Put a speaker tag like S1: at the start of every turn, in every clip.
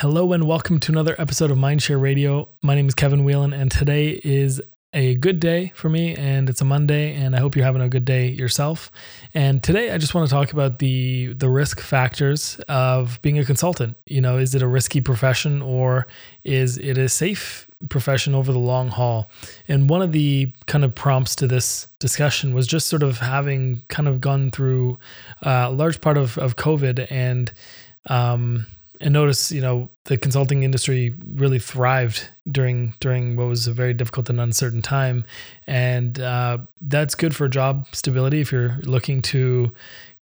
S1: Hello and welcome to another episode of Mindshare Radio. My name is Kevin Whelan, and today is a good day for me, and it's a Monday, and I hope you're having a good day yourself. And today, I just want to talk about the the risk factors of being a consultant. You know, is it a risky profession or is it a safe profession over the long haul? And one of the kind of prompts to this discussion was just sort of having kind of gone through uh, a large part of of COVID and um, and notice you know the consulting industry really thrived during during what was a very difficult and uncertain time. And uh, that's good for job stability if you're looking to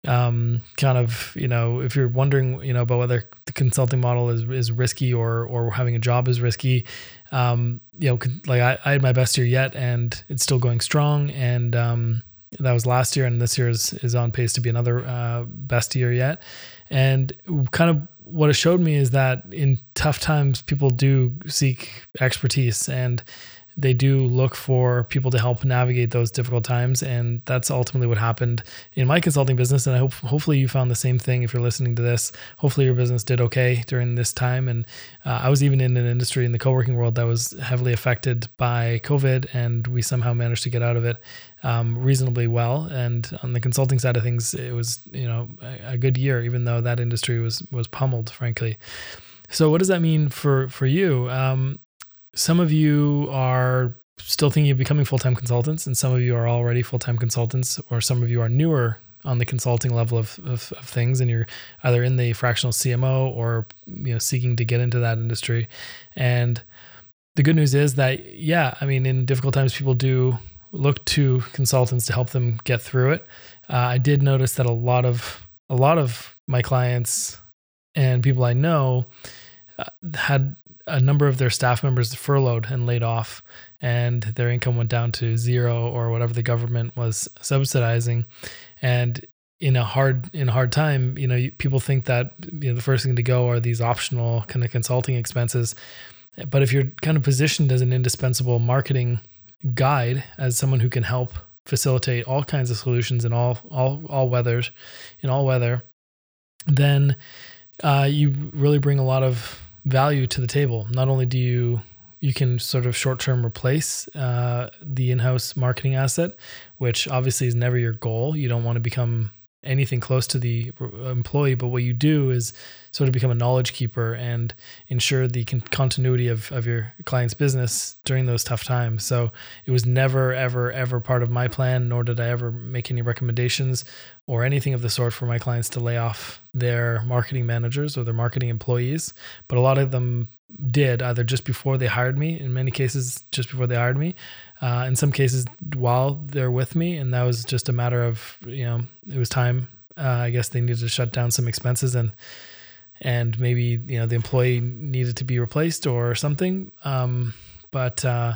S1: um, kind of you know if you're wondering you know about whether the consulting model is is risky or or having a job is risky um, you know like I, I had my best year yet and it's still going strong. And um, that was last year and this year is is on pace to be another uh, best year yet. And kind of what it showed me is that in tough times, people do seek expertise. And they do look for people to help navigate those difficult times. And that's ultimately what happened in my consulting business. And I hope, hopefully, you found the same thing if you're listening to this. Hopefully, your business did okay during this time. And uh, I was even in an industry in the co working world that was heavily affected by COVID, and we somehow managed to get out of it um, reasonably well. And on the consulting side of things, it was you know a, a good year, even though that industry was was pummeled, frankly. So, what does that mean for for you? Um, some of you are still thinking of becoming full time consultants, and some of you are already full time consultants, or some of you are newer on the consulting level of, of, of, things and you're either in the fractional CMO or you know seeking to get into that industry. And the good news is that yeah I mean in difficult times people do look to consultants to help them get through it. Uh, I did notice that a lot of a lot of my clients and people I know had a number of their staff members furloughed and laid off, and their income went down to zero or whatever the government was subsidizing. And in a hard in a hard time, you know, people think that you know the first thing to go are these optional kind of consulting expenses. But if you're kind of positioned as an indispensable marketing guide, as someone who can help facilitate all kinds of solutions in all all all weathers, in all weather, then uh, you really bring a lot of value to the table. Not only do you you can sort of short term replace uh, the in house marketing asset, which obviously is never your goal. You don't want to become anything close to the employee, but what you do is sort of become a knowledge keeper and ensure the con- continuity of, of your client's business during those tough times. So it was never, ever, ever part of my plan, nor did I ever make any recommendations or anything of the sort for my clients to lay off their marketing managers or their marketing employees. But a lot of them did either just before they hired me, in many cases, just before they hired me, uh, in some cases while they're with me. And that was just a matter of, you know, it was time. Uh, I guess they needed to shut down some expenses and, and maybe, you know, the employee needed to be replaced or something. Um, but, uh,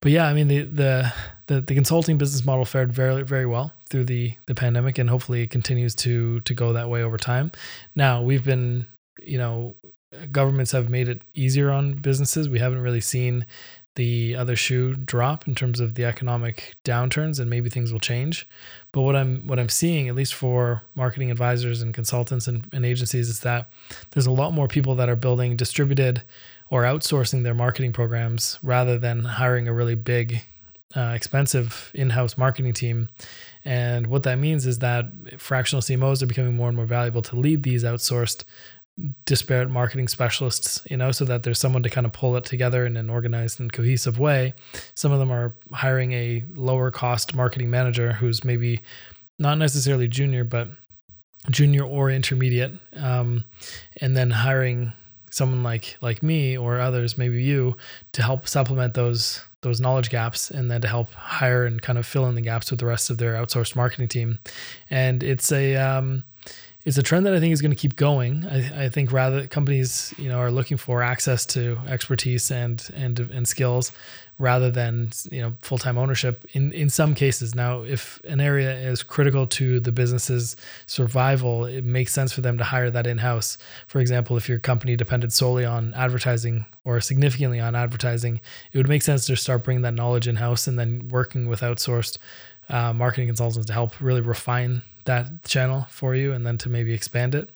S1: but yeah, I mean, the, the, the, the consulting business model fared very, very well through the, the pandemic and hopefully it continues to, to go that way over time. Now we've been, you know, governments have made it easier on businesses. We haven't really seen the other shoe drop in terms of the economic downturns and maybe things will change. But what i'm what i'm seeing at least for marketing advisors and consultants and, and agencies is that there's a lot more people that are building distributed or outsourcing their marketing programs rather than hiring a really big uh, expensive in-house marketing team. And what that means is that fractional cmos are becoming more and more valuable to lead these outsourced disparate marketing specialists, you know, so that there's someone to kind of pull it together in an organized and cohesive way. Some of them are hiring a lower cost marketing manager who's maybe not necessarily junior, but junior or intermediate, um, and then hiring someone like like me or others, maybe you, to help supplement those those knowledge gaps and then to help hire and kind of fill in the gaps with the rest of their outsourced marketing team. And it's a um, it's a trend that I think is going to keep going. I, I, think rather companies, you know, are looking for access to expertise and and and skills rather than you know full time ownership. In in some cases, now if an area is critical to the business's survival, it makes sense for them to hire that in house. For example, if your company depended solely on advertising or significantly on advertising, it would make sense to start bringing that knowledge in house and then working with outsourced uh, marketing consultants to help really refine that channel for you and then to maybe expand it.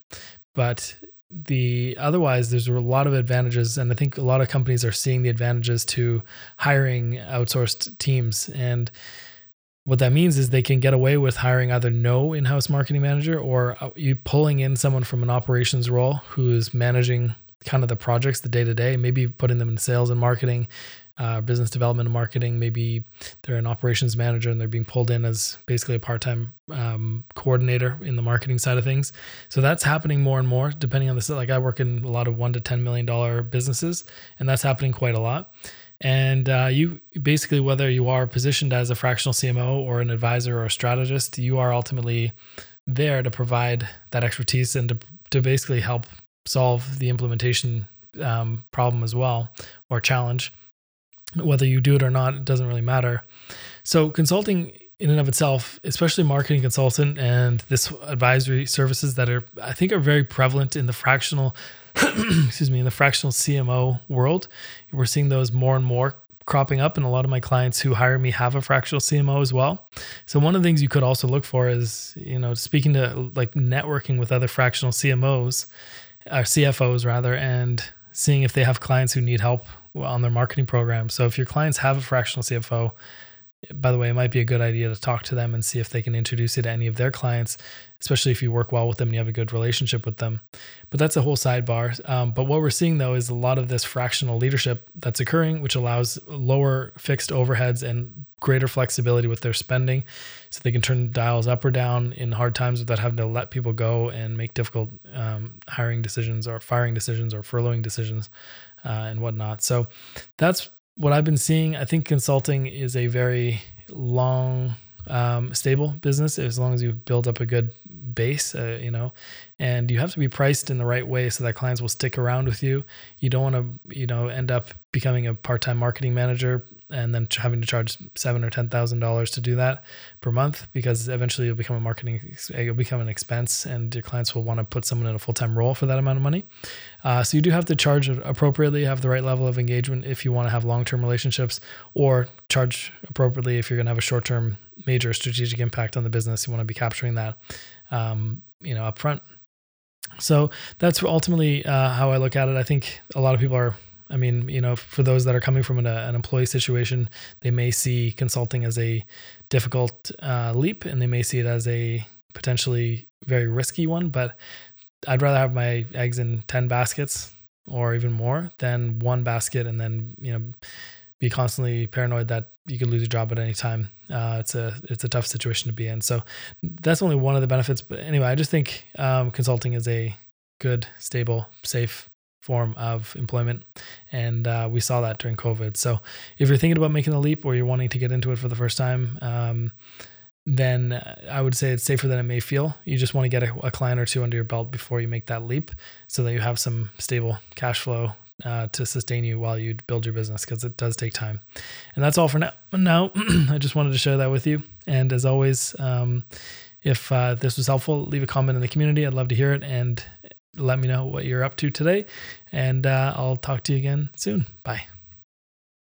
S1: But the otherwise there's a lot of advantages and i think a lot of companies are seeing the advantages to hiring outsourced teams and what that means is they can get away with hiring either no in-house marketing manager or uh, you pulling in someone from an operations role who is managing kind of the projects the day to day maybe putting them in sales and marketing uh, business development and marketing. Maybe they're an operations manager and they're being pulled in as basically a part time um, coordinator in the marketing side of things. So that's happening more and more, depending on the like I work in a lot of one to ten million dollar businesses, and that's happening quite a lot. And uh, you basically, whether you are positioned as a fractional CMO or an advisor or a strategist, you are ultimately there to provide that expertise and to, to basically help solve the implementation um, problem as well or challenge whether you do it or not, it doesn't really matter. So, consulting in and of itself, especially marketing consultant and this advisory services that are, I think, are very prevalent in the fractional, excuse me, in the fractional CMO world. We're seeing those more and more cropping up, and a lot of my clients who hire me have a fractional CMO as well. So, one of the things you could also look for is, you know, speaking to like networking with other fractional CMOs, or uh, CFOs rather, and seeing if they have clients who need help on their marketing program. So if your clients have a fractional CFO, by the way, it might be a good idea to talk to them and see if they can introduce you to any of their clients, especially if you work well with them and you have a good relationship with them. But that's a whole sidebar. Um, but what we're seeing though is a lot of this fractional leadership that's occurring, which allows lower fixed overheads and greater flexibility with their spending so they can turn dials up or down in hard times without having to let people go and make difficult um, hiring decisions or firing decisions or furloughing decisions uh, and whatnot. So that's what I've been seeing. I think consulting is a very long, um, stable business as long as you build up a good base, uh, you know, and you have to be priced in the right way so that clients will stick around with you. You don't want to, you know, end up becoming a part-time marketing manager and then having to charge seven or ten thousand dollars to do that per month because eventually you'll become a marketing you'll become an expense and your clients will want to put someone in a full-time role for that amount of money. Uh, so you do have to charge appropriately have the right level of engagement if you want to have long-term relationships or charge appropriately if you're going to have a short-term major strategic impact on the business. You want to be capturing that um, you know upfront. So that's ultimately uh, how i look at it. I think a lot of people are I mean, you know, for those that are coming from an, uh, an employee situation, they may see consulting as a difficult uh, leap and they may see it as a potentially very risky one. But I'd rather have my eggs in 10 baskets or even more than one basket and then, you know, be constantly paranoid that you could lose your job at any time. Uh, it's a it's a tough situation to be in. So that's only one of the benefits. But anyway, I just think um, consulting is a good, stable, safe form of employment. And uh, we saw that during COVID. So if you're thinking about making the leap or you're wanting to get into it for the first time, um, then I would say it's safer than it may feel. You just want to get a, a, client or two under your belt before you make that leap so that you have some stable cash flow uh, to sustain you while you build your business because it does take time. And that's all for now. Now, I just wanted to share that with you. And as always, um, if uh, this was helpful, leave a comment in the community. I'd love to hear it. And let me know what you're up to today. And uh, I'll talk to you again soon. Bye.